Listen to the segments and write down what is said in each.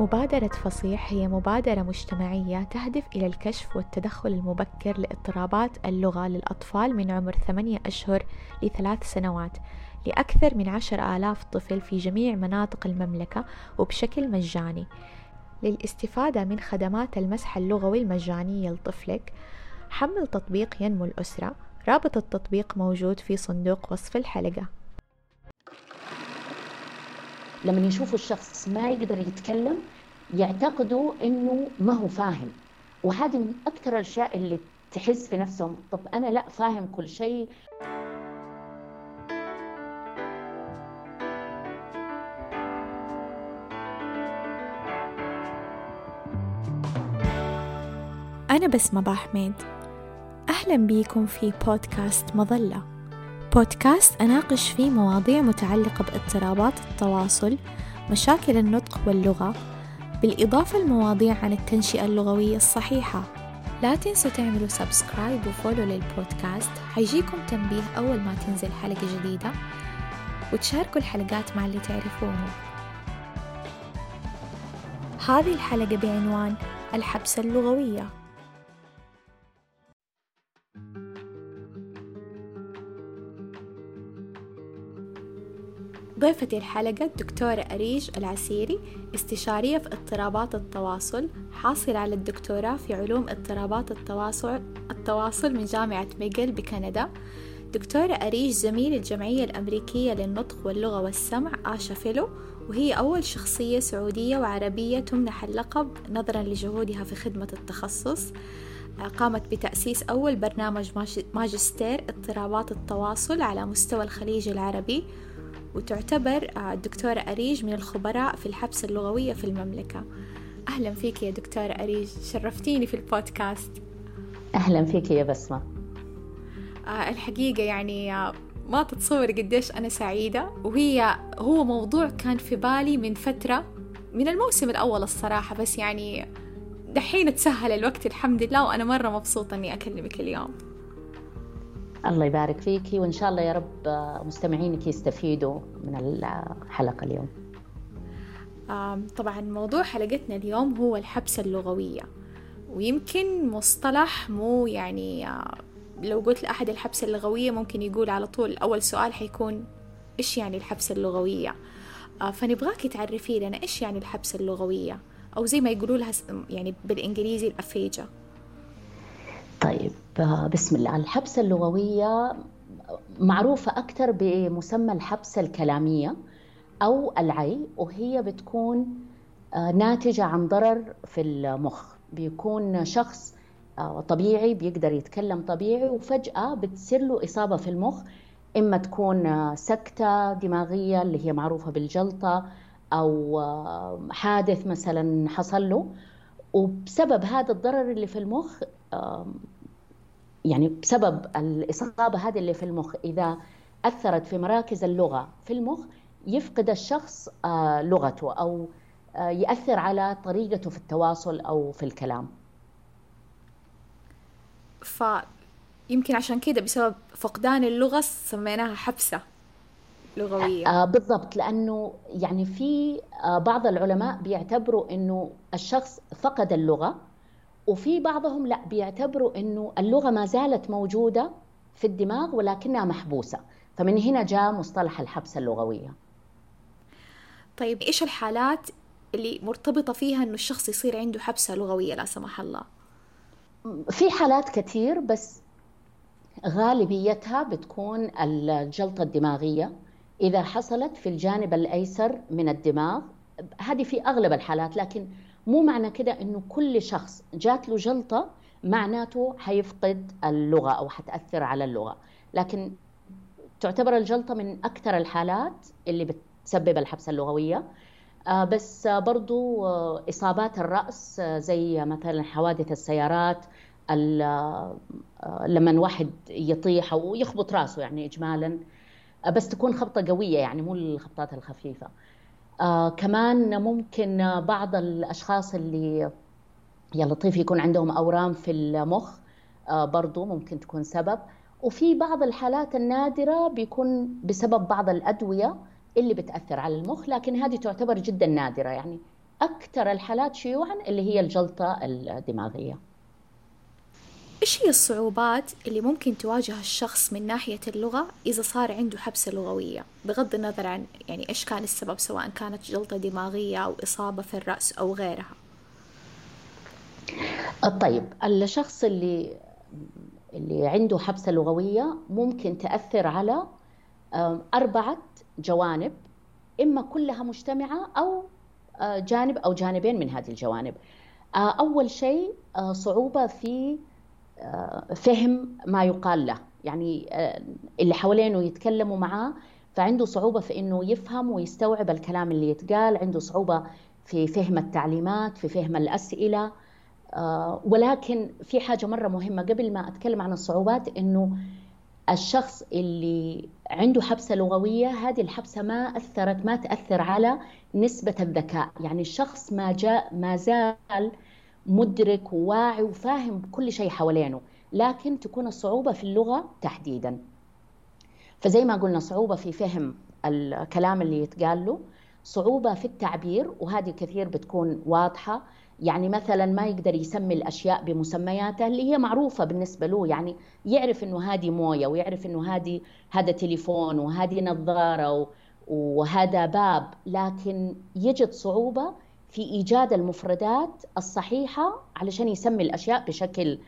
مبادرة فصيح هي مبادرة مجتمعية تهدف إلى الكشف والتدخل المبكر لاضطرابات اللغة للأطفال من عمر ثمانية أشهر لثلاث سنوات لأكثر من عشر آلاف طفل في جميع مناطق المملكة وبشكل مجاني. للاستفادة من خدمات المسح اللغوي المجانية لطفلك حمل تطبيق ينمو الأسرة. رابط التطبيق موجود في صندوق وصف الحلقة. لما يشوفوا الشخص ما يقدر يتكلم يعتقدوا إنه ما هو فاهم. وهذه من أكثر الأشياء اللي تحس في نفسهم طب أنا لا فاهم كل شيء. أنا بسمة حميد أهلا بيكم في بودكاست مظلة. بودكاست أناقش فيه مواضيع متعلقة باضطرابات التواصل مشاكل النطق واللغة بالإضافة لمواضيع عن التنشئة اللغوية الصحيحة. لا تنسوا تعملوا سبسكرايب وفولو للبودكاست حيجيكم تنبيه أول ما تنزل حلقة جديدة وتشاركوا الحلقات مع اللي تعرفونه هذه الحلقة بعنوان الحبسة اللغوية. ضيفة الحلقة الدكتورة أريج العسيري استشارية في اضطرابات التواصل حاصلة على الدكتوراه في علوم اضطرابات التواصل التواصل من جامعة ميغل بكندا. دكتورة أريج زميل الجمعية الأمريكية للنطق واللغة والسمع آشا فيلو وهي أول شخصية سعودية وعربية تمنح اللقب نظرا لجهودها في خدمة التخصص. قامت بتأسيس أول برنامج ماجستير اضطرابات التواصل على مستوى الخليج العربي. وتعتبر الدكتورة أريج من الخبراء في الحبس اللغوية في المملكة. أهلا فيك يا دكتورة أريج شرفتيني في البودكاست. أهلا فيك يا بسمة. آه الحقيقة يعني آه ما تتصور قديش أنا سعيدة. وهي هو موضوع كان في بالي من فترة من الموسم الأول الصراحة. بس يعني دحين تسهل الوقت الحمد لله وأنا مرة مبسوطة أني أكلمك اليوم. الله يبارك فيكي وإن شاء الله يا رب مستمعينك يستفيدوا من الحلقة اليوم. طبعا موضوع حلقتنا اليوم هو الحبسة اللغوية. ويمكن مصطلح مو يعني لو قلت لأحد الحبسة اللغوية ممكن يقول على طول أول سؤال حيكون إيش يعني الحبسة اللغوية؟ فنبغاك تعرفي لنا إيش يعني الحبسة اللغوية؟ أو زي ما يقولوا لها يعني بالإنجليزي الأفيجة. طيب بسم الله. الحبسة اللغوية معروفة أكثر بمسمى الحبسة الكلامية أو العي وهي بتكون ناتجة عن ضرر في المخ. بيكون شخص طبيعي بيقدر يتكلم طبيعي وفجأة بتصير له إصابة في المخ إما تكون سكتة دماغية اللي هي معروفة بالجلطة أو حادث مثلا حصل له. وبسبب هذا الضرر اللي في المخ يعني بسبب الإصابة هذه اللي في المخ إذا أثرت في مراكز اللغة في المخ يفقد الشخص لغته أو يأثر على طريقته في التواصل أو في الكلام. فيمكن عشان كده بسبب فقدان اللغة سميناها حبسة لغوية. آه بالضبط لأنه يعني في آه بعض العلماء بيعتبروا أنه الشخص فقد اللغة وفي بعضهم لا بيعتبروا إنه اللغة ما زالت موجودة في الدماغ ولكنها محبوسة. فمن هنا جاء مصطلح الحبسه اللغوية. طيب إيش الحالات اللي مرتبطة فيها إنه الشخص يصير عنده حبسة لغوية لا سمح الله؟ في حالات كثير بس غالبيتها بتكون الجلطة الدماغية. إذا حصلت في الجانب الأيسر من الدماغ هذه في أغلب الحالات لكن مو معنى كده إنه كل شخص جات له جلطة معناته حيفقد اللغة أو حتأثر على اللغة. لكن تعتبر الجلطة من أكثر الحالات اللي بتسبب الحبسه اللغوية. بس برضو إصابات الرأس زي مثلا حوادث السيارات لما واحد يطيح أو يخبط رأسه يعني اجمالا. بس تكون خبطة قوية يعني مو الخبطات الخفيفة. آه كمان ممكن بعض الأشخاص اللي يا لطيف يكون عندهم أورام في المخ آه برضو ممكن تكون سبب. وفي بعض الحالات النادرة بيكون بسبب بعض الأدوية اللي بتأثر على المخ لكن هذه تعتبر جدا نادرة. يعني أكثر الحالات شيوعا اللي هي الجلطة الدماغية. إيش هي الصعوبات اللي ممكن تواجه الشخص من ناحية اللغة إذا صار عنده حبسة لغوية؟ بغض النظر عن يعني إيش كان السبب سواء كانت جلطة دماغية أو إصابة في الرأس أو غيرها. طيب الشخص اللي اللي عنده حبسة لغوية ممكن تأثر على أربعة جوانب إما كلها مجتمعة أو آه، جانب أو جانبين من هذه الجوانب. آه، أول شيء آه، صعوبة في فهم ما يقال له. يعني اللي حوالينه يتكلموا معاه فعنده صعوبة في إنه يفهم ويستوعب الكلام اللي يتقال. عنده صعوبة في فهم التعليمات في فهم الأسئلة. ولكن في حاجة مرة مهمة. قبل ما أتكلم عن الصعوبات إنه الشخص اللي عنده حبسة لغوية هذه الحبسة ما أثرت ما تأثر على نسبة الذكاء. يعني الشخص ما جاء ما زال مدرك وواعي وفاهم كل شيء حوالينه لكن تكون الصعوبة في اللغة تحديدا. فزي ما قلنا صعوبة في فهم الكلام اللي يتقال له صعوبة في التعبير وهذه كثير بتكون واضحة. يعني مثلا ما يقدر يسمي الأشياء بمسمياتها اللي هي معروفة بالنسبة له يعني يعرف إنه هذه موية ويعرف إنه هذه هذا تليفون وهذه نظارة وهذا باب. لكن يجد صعوبة في إيجاد المفردات الصحيحة علشان يسمي الأشياء بشكل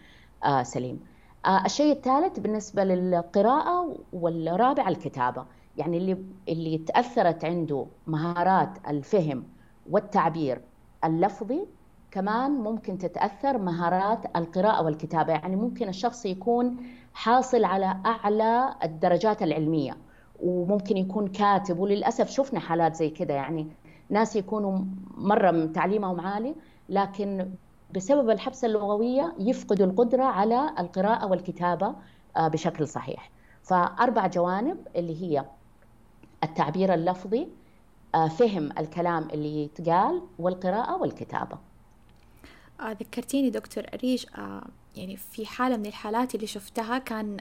آه، سليم. آه، الشيء الثالث بالنسبة للقراءة والرابع الكتابة، يعني اللي اللي تأثرت عنده مهارات الفهم والتعبير اللفظي كمان ممكن تتأثر مهارات القراءة والكتابة. يعني ممكن الشخص يكون حاصل على أعلى الدرجات العلمية وممكن يكون كاتب. وللأسف شفنا حالات زي كده. يعني ناس يكونوا مرة تعليمهم عالي لكن بسبب الحبسة اللغوية يفقدوا القدرة على القراءة والكتابة آه، بشكل صحيح. فأربع جوانب اللي هي التعبير اللفظي آه، فهم الكلام اللي يتقال والقراءة والكتابة. آه ذكرتيني دكتور أريج يعني في حالة من الحالات اللي شفتها كان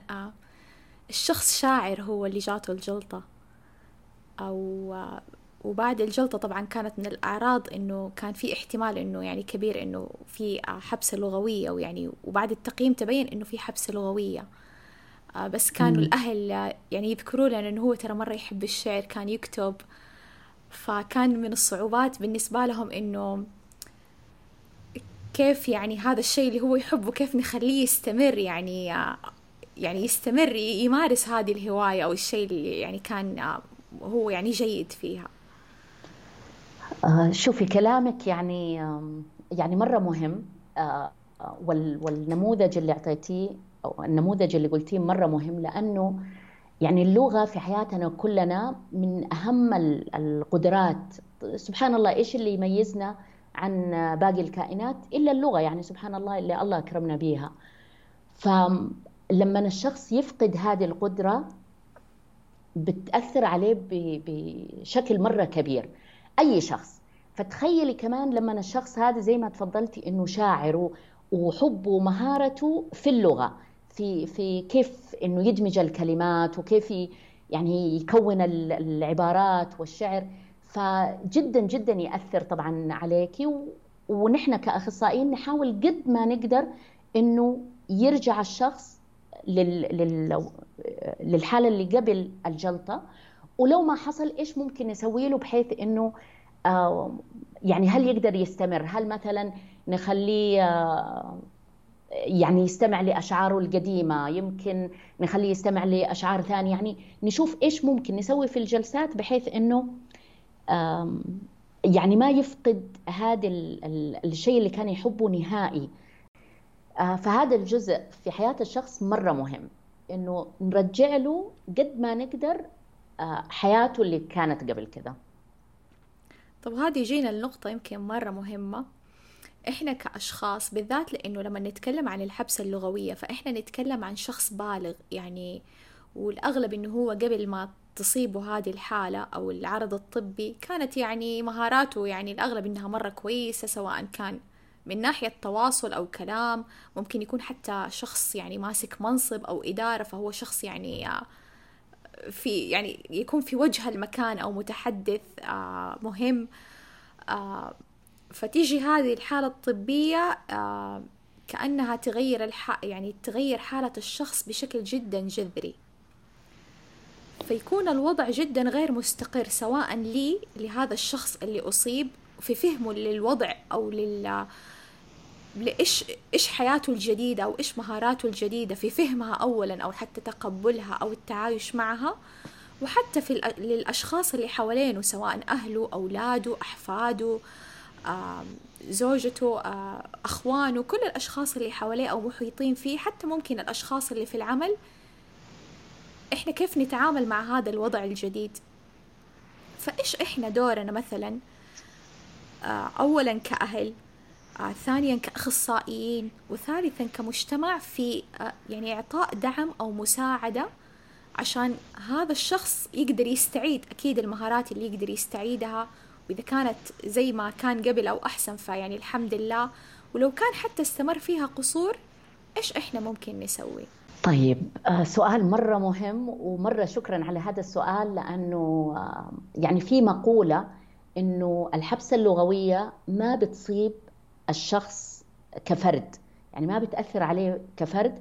الشخص شاعر هو اللي جاته الجلطة أو وبعد الجلطة طبعا كانت من الأعراض إنه كان في احتمال إنه يعني كبير إنه في آه حبسة لغوية ويعني وبعد التقييم تبين إنه في حبسة لغوية. آه بس كانوا الأهل آه، يعني يذكروا لنا إنه هو ترى مرة يحب الشعر كان يكتب. فكان من الصعوبات بالنسبة لهم إنه كيف يعني هذا الشيء اللي هو يحبه كيف نخليه يستمر يعني يعني يستمر يمارس هذه الهواية أو الشيء اللي يعني كان هو يعني جيد فيها. شوفي كلامك يعني يعني مرة مهم. آه، والنموذج اللي أعطيتيه أو النموذج اللي قلتيه مرة مهم لأنه يعني اللغة في حياتنا كلنا من أهم القدرات. سبحان الله إيش اللي يميزنا عن باقي الكائنات؟ إلا اللغة يعني سبحان الله اللي الله أكرمنا بها فلما الشخص يفقد هذه القدرة بتأثر عليه بشكل مرة كبير. أي شخص. فتخيلي كمان لما الشخص هذا زي ما تفضلتي إنه شاعر وحبه ومهارته في اللغة في في كيف إنه يدمج الكلمات وكيف يعني يكون العبارات والشعر. فجدا جدا يأثر طبعا عليكي ونحن كأخصائيين نحاول قد ما نقدر إنه يرجع الشخص لل... لل... للحالة اللي قبل الجلطة ولو ما حصل إيش ممكن نسوي له بحيث إنه آه يعني هل يقدر يستمر؟ هل مثلا نخليه آه يعني يستمع لأشعاره القديمة؟ يمكن نخليه يستمع لأشعار ثانية؟ يعني نشوف إيش ممكن نسوي في الجلسات بحيث إنه يعني ما يفقد هذا الشيء اللي كان يحبه نهائي. آه، فهذا الجزء في حياة الشخص مرة مهم إنه نرجع له قد ما نقدر حياته اللي كانت قبل كده طب هذه جينا النقطة يمكن مرة مهمة. إحنا كأشخاص بالذات لأنه لما نتكلم عن الحبسة اللغوية فإحنا نتكلم عن شخص بالغ. يعني والأغلب إنه هو قبل ما تصيبه هذه الحالة أو العرض الطبي كانت يعني مهاراته يعني الأغلب إنها مرة كويسة سواء كان من ناحية تواصل أو كلام. ممكن يكون حتى شخص يعني ماسك منصب أو إدارة فهو شخص يعني في يعني يكون في وجه المكان أو متحدث آه، مهم. آه، فتيجي هذه الحالة الطبية آه كأنها تغير الح... يعني تغير حالة الشخص بشكل جدا جذري. فيكون الوضع جدا غير مستقر سواء لي لهذا الشخص اللي أصيب في فهمه للوضع أو لل لإيش إيش حياته الجديدة أو إيش مهاراته الجديدة في فهمها أولا أو حتى تقبلها أو التعايش معها وحتى في للأشخاص اللي حوالينه سواء أهله أولاده أحفاده زوجته أخوانه كل الأشخاص اللي حواليه أو محيطين فيه حتى ممكن الأشخاص اللي في العمل إحنا كيف نتعامل مع هذا الوضع الجديد؟ فإيش إحنا دورنا مثلا أولا كأهل؟ ثانيا كأخصائيين وثالثا كمجتمع في يعني إعطاء دعم أو مساعدة عشان هذا الشخص يقدر يستعيد أكيد المهارات اللي يقدر يستعيدها وإذا كانت زي ما كان قبل أو أحسن فيعني الحمد لله ولو كان حتى استمر فيها قصور إيش إحنا ممكن نسوي؟ طيب آه، سؤال مرة مهم ومرة شكرا على هذا السؤال لأنه آه، يعني في مقولة إنه الحبسة اللغوية ما بتصيب الشخص كفرد. يعني ما بتأثر عليه كفرد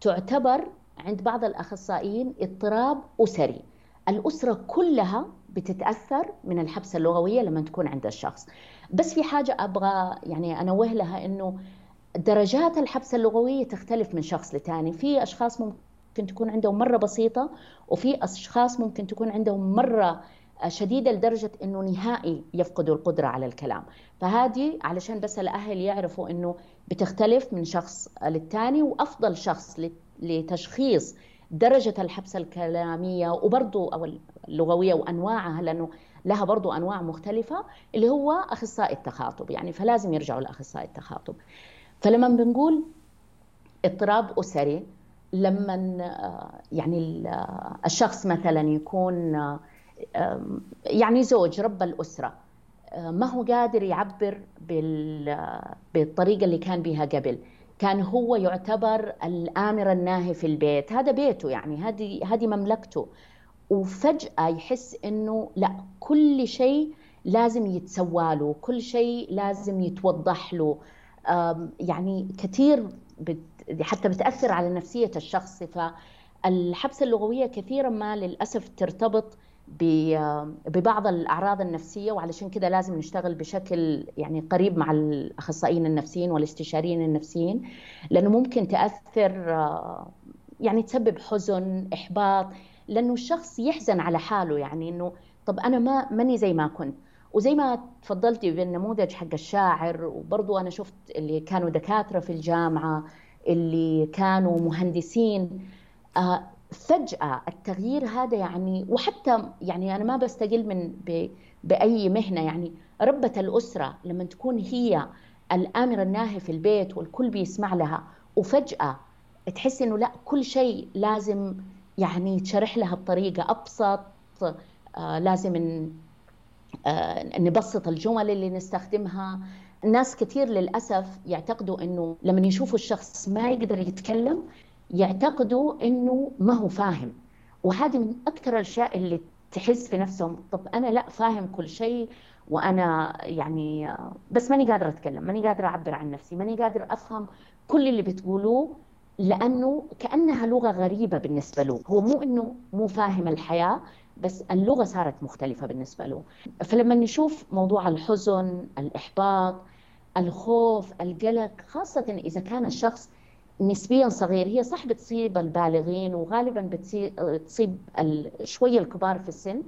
تعتبر عند بعض الأخصائيين اضطراب أسري. الأسرة كلها بتتأثر من الحبسة اللغوية لما تكون عند الشخص. بس في حاجة أبغى يعني أنوه لها أنه درجات الحبسة اللغوية تختلف من شخص لتاني. في أشخاص ممكن تكون عندهم مرة بسيطة وفي أشخاص ممكن تكون عندهم مرة شديدة لدرجة أنه نهائي يفقدوا القدرة على الكلام. فهذه علشان بس الأهل يعرفوا أنه بتختلف من شخص للتاني وأفضل شخص لتشخيص درجة الحبسة الكلامية وبرضو أو اللغوية وأنواعها لأنه لها برضو أنواع مختلفة اللي هو أخصائي التخاطب. يعني فلازم يرجعوا لأخصائي التخاطب. فلما بنقول اضطراب أسري لما يعني الشخص مثلا يكون يعني زوج رب الأسرة. ما هو قادر يعبر بالطريقة اللي كان بها قبل. كان هو يعتبر الآمر الناهي في البيت. هذا بيته يعني هذه هذه مملكته. وفجأة يحس إنه لا كل شيء لازم يتسوى له كل شيء لازم يتوضح له. يعني كثير حتى بتأثر على نفسية الشخص. فالحبسة اللغوية كثيرا ما للأسف ترتبط ببعض الأعراض النفسية وعلشان كده لازم نشتغل بشكل يعني قريب مع الأخصائيين النفسيين والاستشاريين النفسيين لأنه ممكن تأثر يعني تسبب حزن إحباط لأنه الشخص يحزن على حاله يعني إنه طب أنا ما ماني زي ما كنت. وزي ما تفضلتي بالنموذج حق الشاعر وبرضو أنا شفت اللي كانوا دكاترة في الجامعة اللي كانوا مهندسين آه، فجأة التغيير هذا يعني وحتى يعني أنا ما بستقل من بأي مهنة يعني ربة الأسرة لما تكون هي الآمر الناهي في البيت والكل بيسمع لها وفجأة تحس إنه لا كل شيء لازم يعني تشرح لها بطريقة أبسط آه لازم ن... آه نبسط الجمل اللي نستخدمها. ناس كثير للأسف يعتقدوا إنه لما يشوفوا الشخص ما يقدر يتكلم يعتقدوا إنه ما هو فاهم. وهذه من أكثر الأشياء اللي تحس في نفسهم طب أنا لا فاهم كل شيء وأنا يعني بس ماني قادرة أتكلم ماني قادرة أعبر عن نفسي ماني قادرة أفهم كل اللي بتقولوه لأنه كأنها لغة غريبة بالنسبة له. هو مو إنه مو فاهم الحياة بس اللغة صارت مختلفة بالنسبة له. فلما نشوف موضوع الحزن الإحباط الخوف القلق خاصة إذا كان الشخص نسبيا صغير. هي صح بتصيب البالغين وغالبا بتصيب شوية الكبار في السن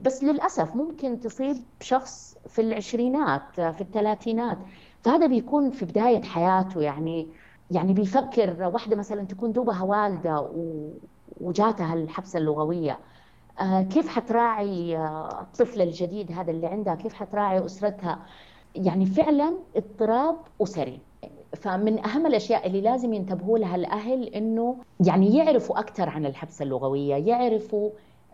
بس للأسف ممكن تصيب شخص في العشرينات في الثلاثينات. فهذا بيكون في بداية حياته. يعني يعني بيفكر واحدة مثلا تكون دوبها والدة وجاتها الحبسة اللغوية. آه، كيف حتراعي الطفل الجديد هذا اللي عندها؟ كيف حتراعي أسرتها؟ يعني فعلا اضطراب أسري. فمن أهم الأشياء اللي لازم ينتبهوا لها الأهل إنه يعني يعرفوا أكثر عن الحبسة اللغوية، يعرفوا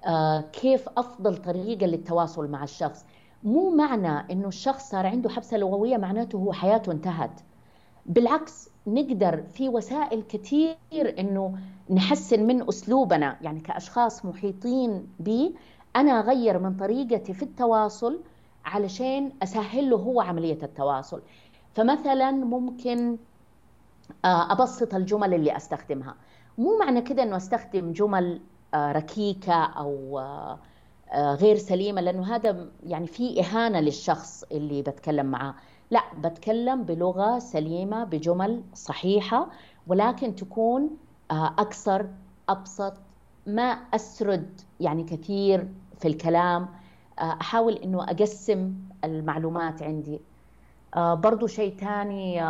آه كيف أفضل طريقة للتواصل مع الشخص، مو معنى إنه الشخص صار عنده حبسة لغوية معناته هو حياته انتهت. بالعكس نقدر في وسائل كثير إنه نحسن من أسلوبنا يعني كأشخاص محيطين بي أنا أغير من طريقتي في التواصل علشان أسهل له هو عملية التواصل فمثلا ممكن آه، أبسط الجمل اللي أستخدمها. مو معنى كده إنه أستخدم جمل آه، ركيكة أو غير سليمة لأنه هذا يعني في إهانة للشخص اللي بتكلم معاه. لا بتكلم بلغة سليمة بجمل صحيحة ولكن تكون أكثر أبسط ما أسرد يعني كثير في الكلام. أحاول إنه أقسم المعلومات عندي. برضو شيء ثاني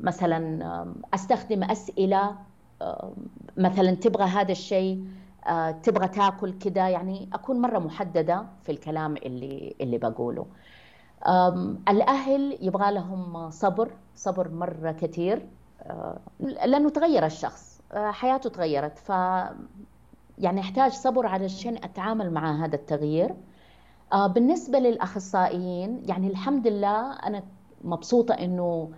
مثلا أستخدم أسئلة مثلا تبغى هذا الشيء تبغى تاكل كده يعني أكون مرة محددة في الكلام اللي اللي بقوله. الأهل يبغى لهم صبر صبر مرة كثير لأنه تغير الشخص حياته تغيرت ف يعني أحتاج صبر علشان أتعامل مع هذا التغيير. آه، بالنسبة للأخصائيين يعني الحمد لله أنا مبسوطة إنه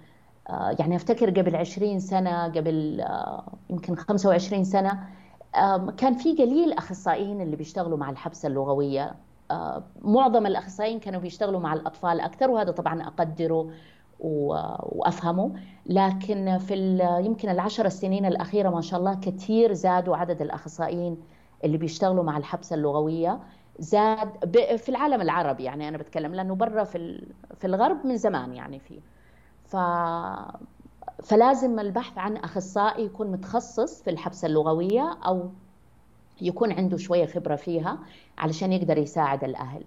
آه، يعني أفتكر قبل 20 سنة قبل آه، يمكن 25 سنة كان في قليل أخصائيين اللي بيشتغلوا مع الحبسه اللغوية. معظم الأخصائيين كانوا بيشتغلوا مع الأطفال أكثر وهذا طبعا أقدره وأفهمه. لكن في يمكن العشر السنين الأخيرة ما شاء الله كثير زادوا عدد الأخصائيين اللي بيشتغلوا مع الحبسه اللغوية. زاد في العالم العربي يعني أنا بتكلم لأنه برا في في الغرب من زمان يعني في ف فلازم البحث عن أخصائي يكون متخصص في الحبسه اللغوية أو يكون عنده شوية خبرة فيها علشان يقدر يساعد الأهل.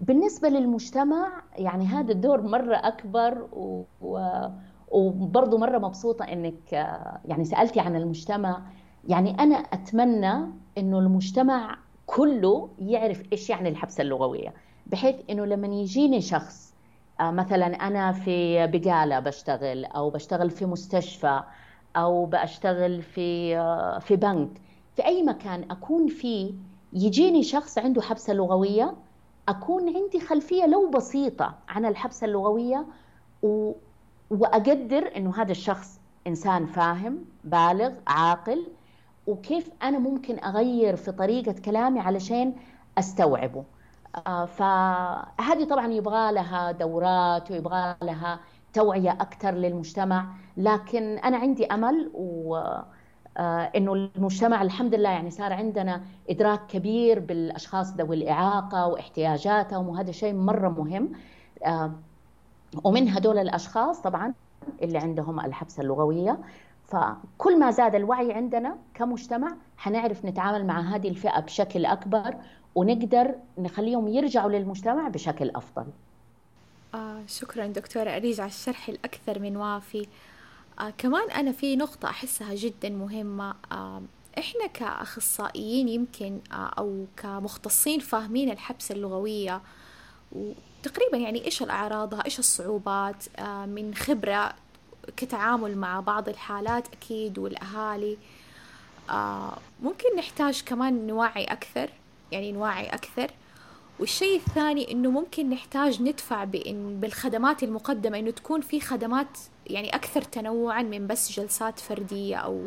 بالنسبة للمجتمع يعني هذا الدور مرة أكبر و... و... وبرضه مرة مبسوطة إنك يعني سألتي عن المجتمع. يعني أنا أتمنى إنه المجتمع كله يعرف إيش يعني الحبسة اللغوية بحيث إنه لما يجيني شخص آه، مثلا أنا في بقالة بشتغل أو بشتغل في مستشفى أو بشتغل في آه، في بنك في أي مكان أكون فيه يجيني شخص عنده حبسة لغوية أكون عندي خلفية لو بسيطة عن الحبسة اللغوية و... وأقدر إنه هذا الشخص إنسان فاهم بالغ عاقل وكيف أنا ممكن أغير في طريقة كلامي علشان أستوعبه. آه فهذه طبعا يبغى لها دورات ويبغى لها توعية أكثر للمجتمع لكن أنا عندي أمل و آه، إنه المجتمع الحمد لله يعني صار عندنا إدراك كبير بالأشخاص ذوي الإعاقة واحتياجاتهم وهذا شيء مرة مهم. آه، ومن هدول الأشخاص طبعا اللي عندهم الحبسة اللغوية فكل ما زاد الوعي عندنا كمجتمع حنعرف نتعامل مع هذه الفئة بشكل أكبر ونقدر نخليهم يرجعوا للمجتمع بشكل أفضل. آه شكرا دكتورة اريج على الشرح الأكثر من وافي. آه كمان أنا في نقطة أحسها جدا مهمة آه إحنا كأخصائيين يمكن آه أو كمختصين فاهمين الحبسة اللغوية وتقريبا يعني إيش الأعراضها إيش الصعوبات آه من خبرة كتعامل مع بعض الحالات أكيد والأهالي. آه ممكن نحتاج كمان نوعي أكثر يعني نوعي أكثر. والشيء الثاني إنه ممكن نحتاج ندفع بإن بالخدمات المقدمة إنه تكون في خدمات يعني أكثر تنوعا من بس جلسات فردية أو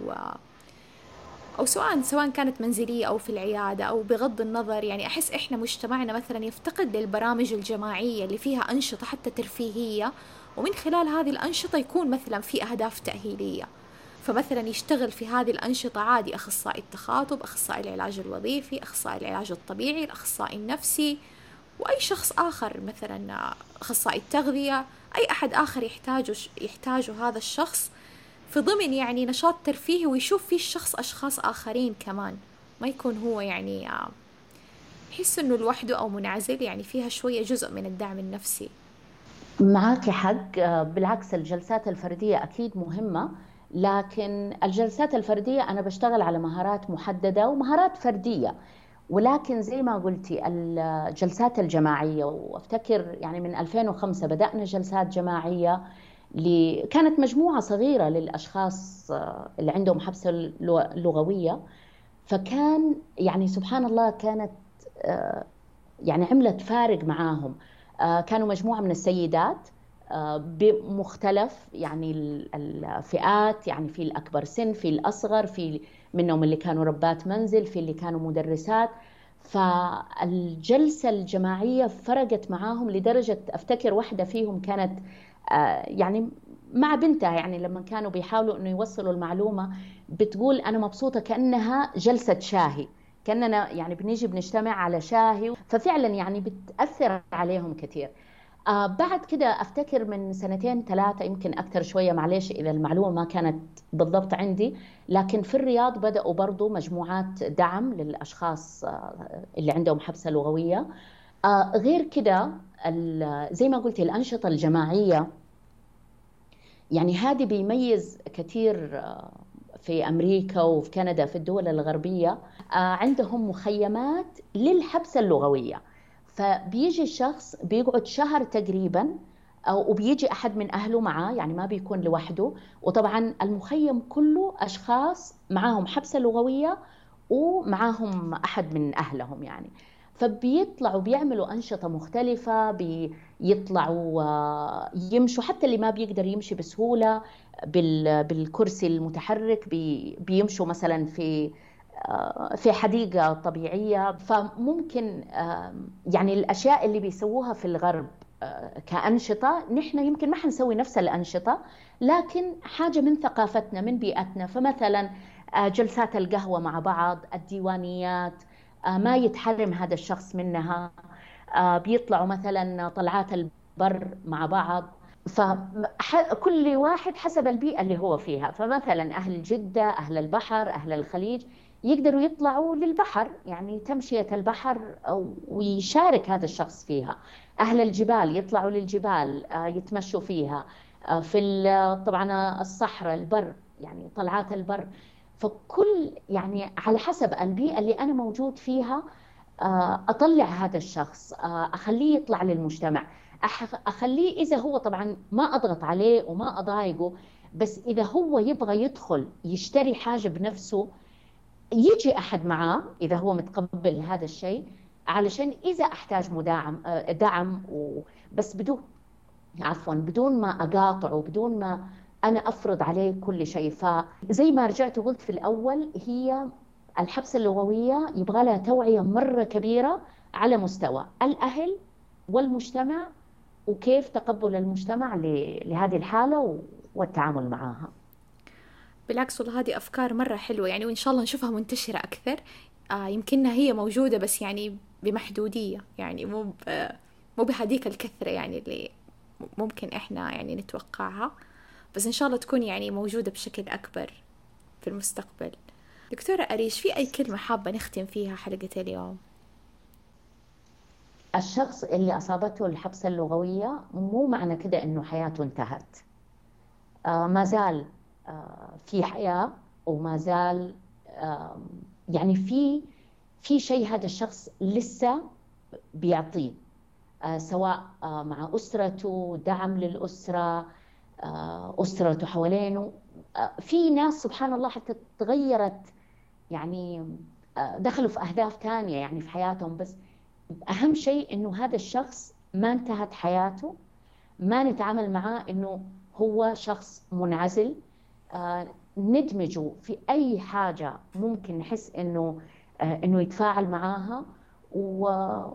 أو سواء سواء كانت منزلية أو في العيادة أو بغض النظر. يعني أحس إحنا مجتمعنا مثلا يفتقد للبرامج الجماعية اللي فيها أنشطة حتى ترفيهية. ومن خلال هذه الأنشطة يكون مثلا في أهداف تأهيلية. فمثلا يشتغل في هذه الأنشطة عادي أخصائي التخاطب أخصائي العلاج الوظيفي أخصائي العلاج الطبيعي الأخصائي النفسي وأي شخص آخر مثلا أخصائي التغذية أي أحد آخر يحتاجه يحتاجه هذا الشخص في ضمن يعني نشاط ترفيهي ويشوف فيه الشخص أشخاص آخرين كمان. ما يكون هو يعني يحس إنه لوحده أو منعزل يعني فيها شوية جزء من الدعم النفسي. معك حق. بالعكس الجلسات الفردية أكيد مهمة لكن الجلسات الفردية أنا بشتغل على مهارات محددة ومهارات فردية. ولكن زي ما قلتي الجلسات الجماعية وأفتكر يعني من 2005 بدأنا جلسات جماعية كانت مجموعة صغيرة للأشخاص اللي عندهم حبسة لغوية. فكان يعني سبحان الله كانت يعني عملت فارق معاهم. كانوا مجموعة من السيدات بمختلف يعني الفئات يعني في الأكبر سن في الأصغر في منهم اللي كانوا ربات منزل في اللي كانوا مدرسات. فالجلسة الجماعية فرقت معاهم لدرجة أفتكر واحدة فيهم كانت آه، يعني مع بنتها يعني لما كانوا بيحاولوا إنه يوصلوا المعلومة بتقول أنا مبسوطة كأنها جلسة شاهي. كاننا يعني بنيجي بنجتمع على شاهي ففعلا يعني بتأثر عليهم كثير. آه بعد كده أفتكر من سنتين ثلاثة يمكن أكثر شوية معلش إذا المعلومة ما كانت بالضبط عندي لكن في الرياض بدأوا برضو مجموعات دعم للأشخاص آه اللي عندهم حبسة لغوية. آه غير كده زي ما قلت الأنشطة الجماعية يعني هذه بيميز كثير آه، في أمريكا وفي كندا في الدول الغربية. عندهم مخيمات للحبسة اللغوية. فبيجي الشخص بيقعد شهر تقريبا وبيجي أحد من أهله معاه يعني ما بيكون لوحده. وطبعا المخيم كله أشخاص معاهم حبسة لغوية ومعاهم أحد من أهلهم يعني. فبيطلعوا بيعملوا أنشطة مختلفة بيطلعوا آه، يمشوا حتى اللي ما بيقدر يمشي بسهولة بالكرسي المتحرك بيمشوا مثلا في آه، في حديقة طبيعية فممكن يعني الأشياء اللي بيسووها في الغرب آه، كأنشطة نحن يمكن ما حنسوي نفس الأنشطة لكن حاجة من ثقافتنا من بيئتنا. فمثلا جلسات القهوة مع بعض الديوانيات آه، ما يتحرم هذا الشخص منها. آه، بيطلعوا مثلا طلعات البر مع بعض. فكل واحد حسب البيئة اللي هو فيها. فمثلا أهل جدة أهل البحر أهل الخليج يقدروا يطلعوا للبحر يعني تمشية البحر ويشارك هذا الشخص فيها. أهل الجبال يطلعوا للجبال آه، يتمشوا فيها. في طبعا الصحراء البر يعني طلعات البر. فكل يعني على حسب البيئة اللي أنا موجود فيها آه، أطلع هذا الشخص آه، أخليه يطلع للمجتمع. أخليه إذا هو طبعا ما أضغط عليه وما أضايقه بس إذا هو يبغى يدخل يشتري حاجة بنفسه يجي أحد معاه إذا هو متقبل هذا الشيء علشان إذا أحتاج مداعم آه، دعم بس بدون عفوا بدون ما أقاطعه بدون ما أنا أفرض عليه كل شيء. فزي ما رجعت وقلت في الأول هي الحبسه اللغوية يبغى لها توعية مرة كبيرة على مستوى الأهل والمجتمع وكيف تقبل المجتمع لهذه الحالة والتعامل معها. بالعكس والله هذه أفكار مرة حلوة يعني وإن شاء الله نشوفها منتشرة أكثر. آه يمكنها هي موجودة بس يعني بمحدودية يعني مو مو بهذيك الكثرة يعني اللي ممكن إحنا يعني نتوقعها. بس إن شاء الله تكون يعني موجودة بشكل أكبر في المستقبل. دكتورة أريش في أي كلمة حابة نختم فيها حلقة اليوم؟ الشخص اللي أصابته الحبسة اللغوية مو معنى كده إنه حياته انتهت. آه ما زال في حياة وما زال آه يعني في في شيء هذا الشخص لسه بيعطيه آه سواء آه مع أسرته دعم للأسرة آه، أسرته حوالينه. آه، في ناس سبحان الله حتى تغيرت يعني آه، دخلوا في أهداف ثانية يعني في حياتهم. بس أهم شيء إنه هذا الشخص ما انتهت حياته ما نتعامل معاه إنه هو شخص منعزل. ندمجه في أي حاجة ممكن نحس إنه إنه يتفاعل معاها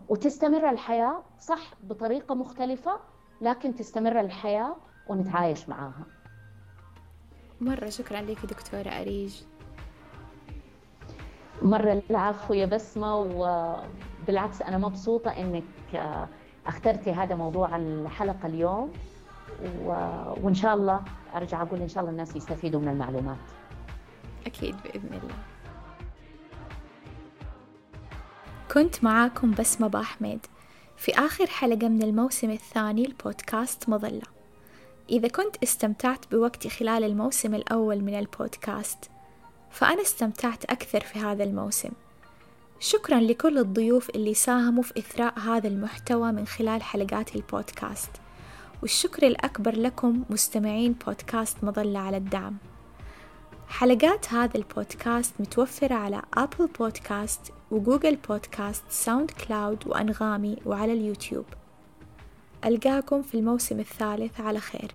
وتستمر الحياة صح بطريقة مختلفة لكن تستمر الحياة ونتعايش معاها. مرة شكرا لك دكتورة أريج. مرة العفو يا بسمة وبالعكس أنا مبسوطة إنك أخترتي هذا موضوع الحلقة اليوم. و... وإن شاء الله أرجع أقول إن شاء الله الناس يستفيدوا من المعلومات. أكيد بإذن الله. كنت معاكم بسمة بأحمد في آخر حلقة من الموسم الثاني البودكاست مظلة. إذا كنت استمتعت بوقتي خلال الموسم الأول من البودكاست فأنا استمتعت أكثر في هذا الموسم. شكرا لكل الضيوف اللي ساهموا في إثراء هذا المحتوى من خلال حلقات البودكاست. والشكر الأكبر لكم مستمعين بودكاست مظلة على الدعم. حلقات هذا البودكاست متوفرة على أبل بودكاست وجوجل بودكاست ساوند كلاود وأنغامي وعلى اليوتيوب. ألقاكم في الموسم الثالث على خير.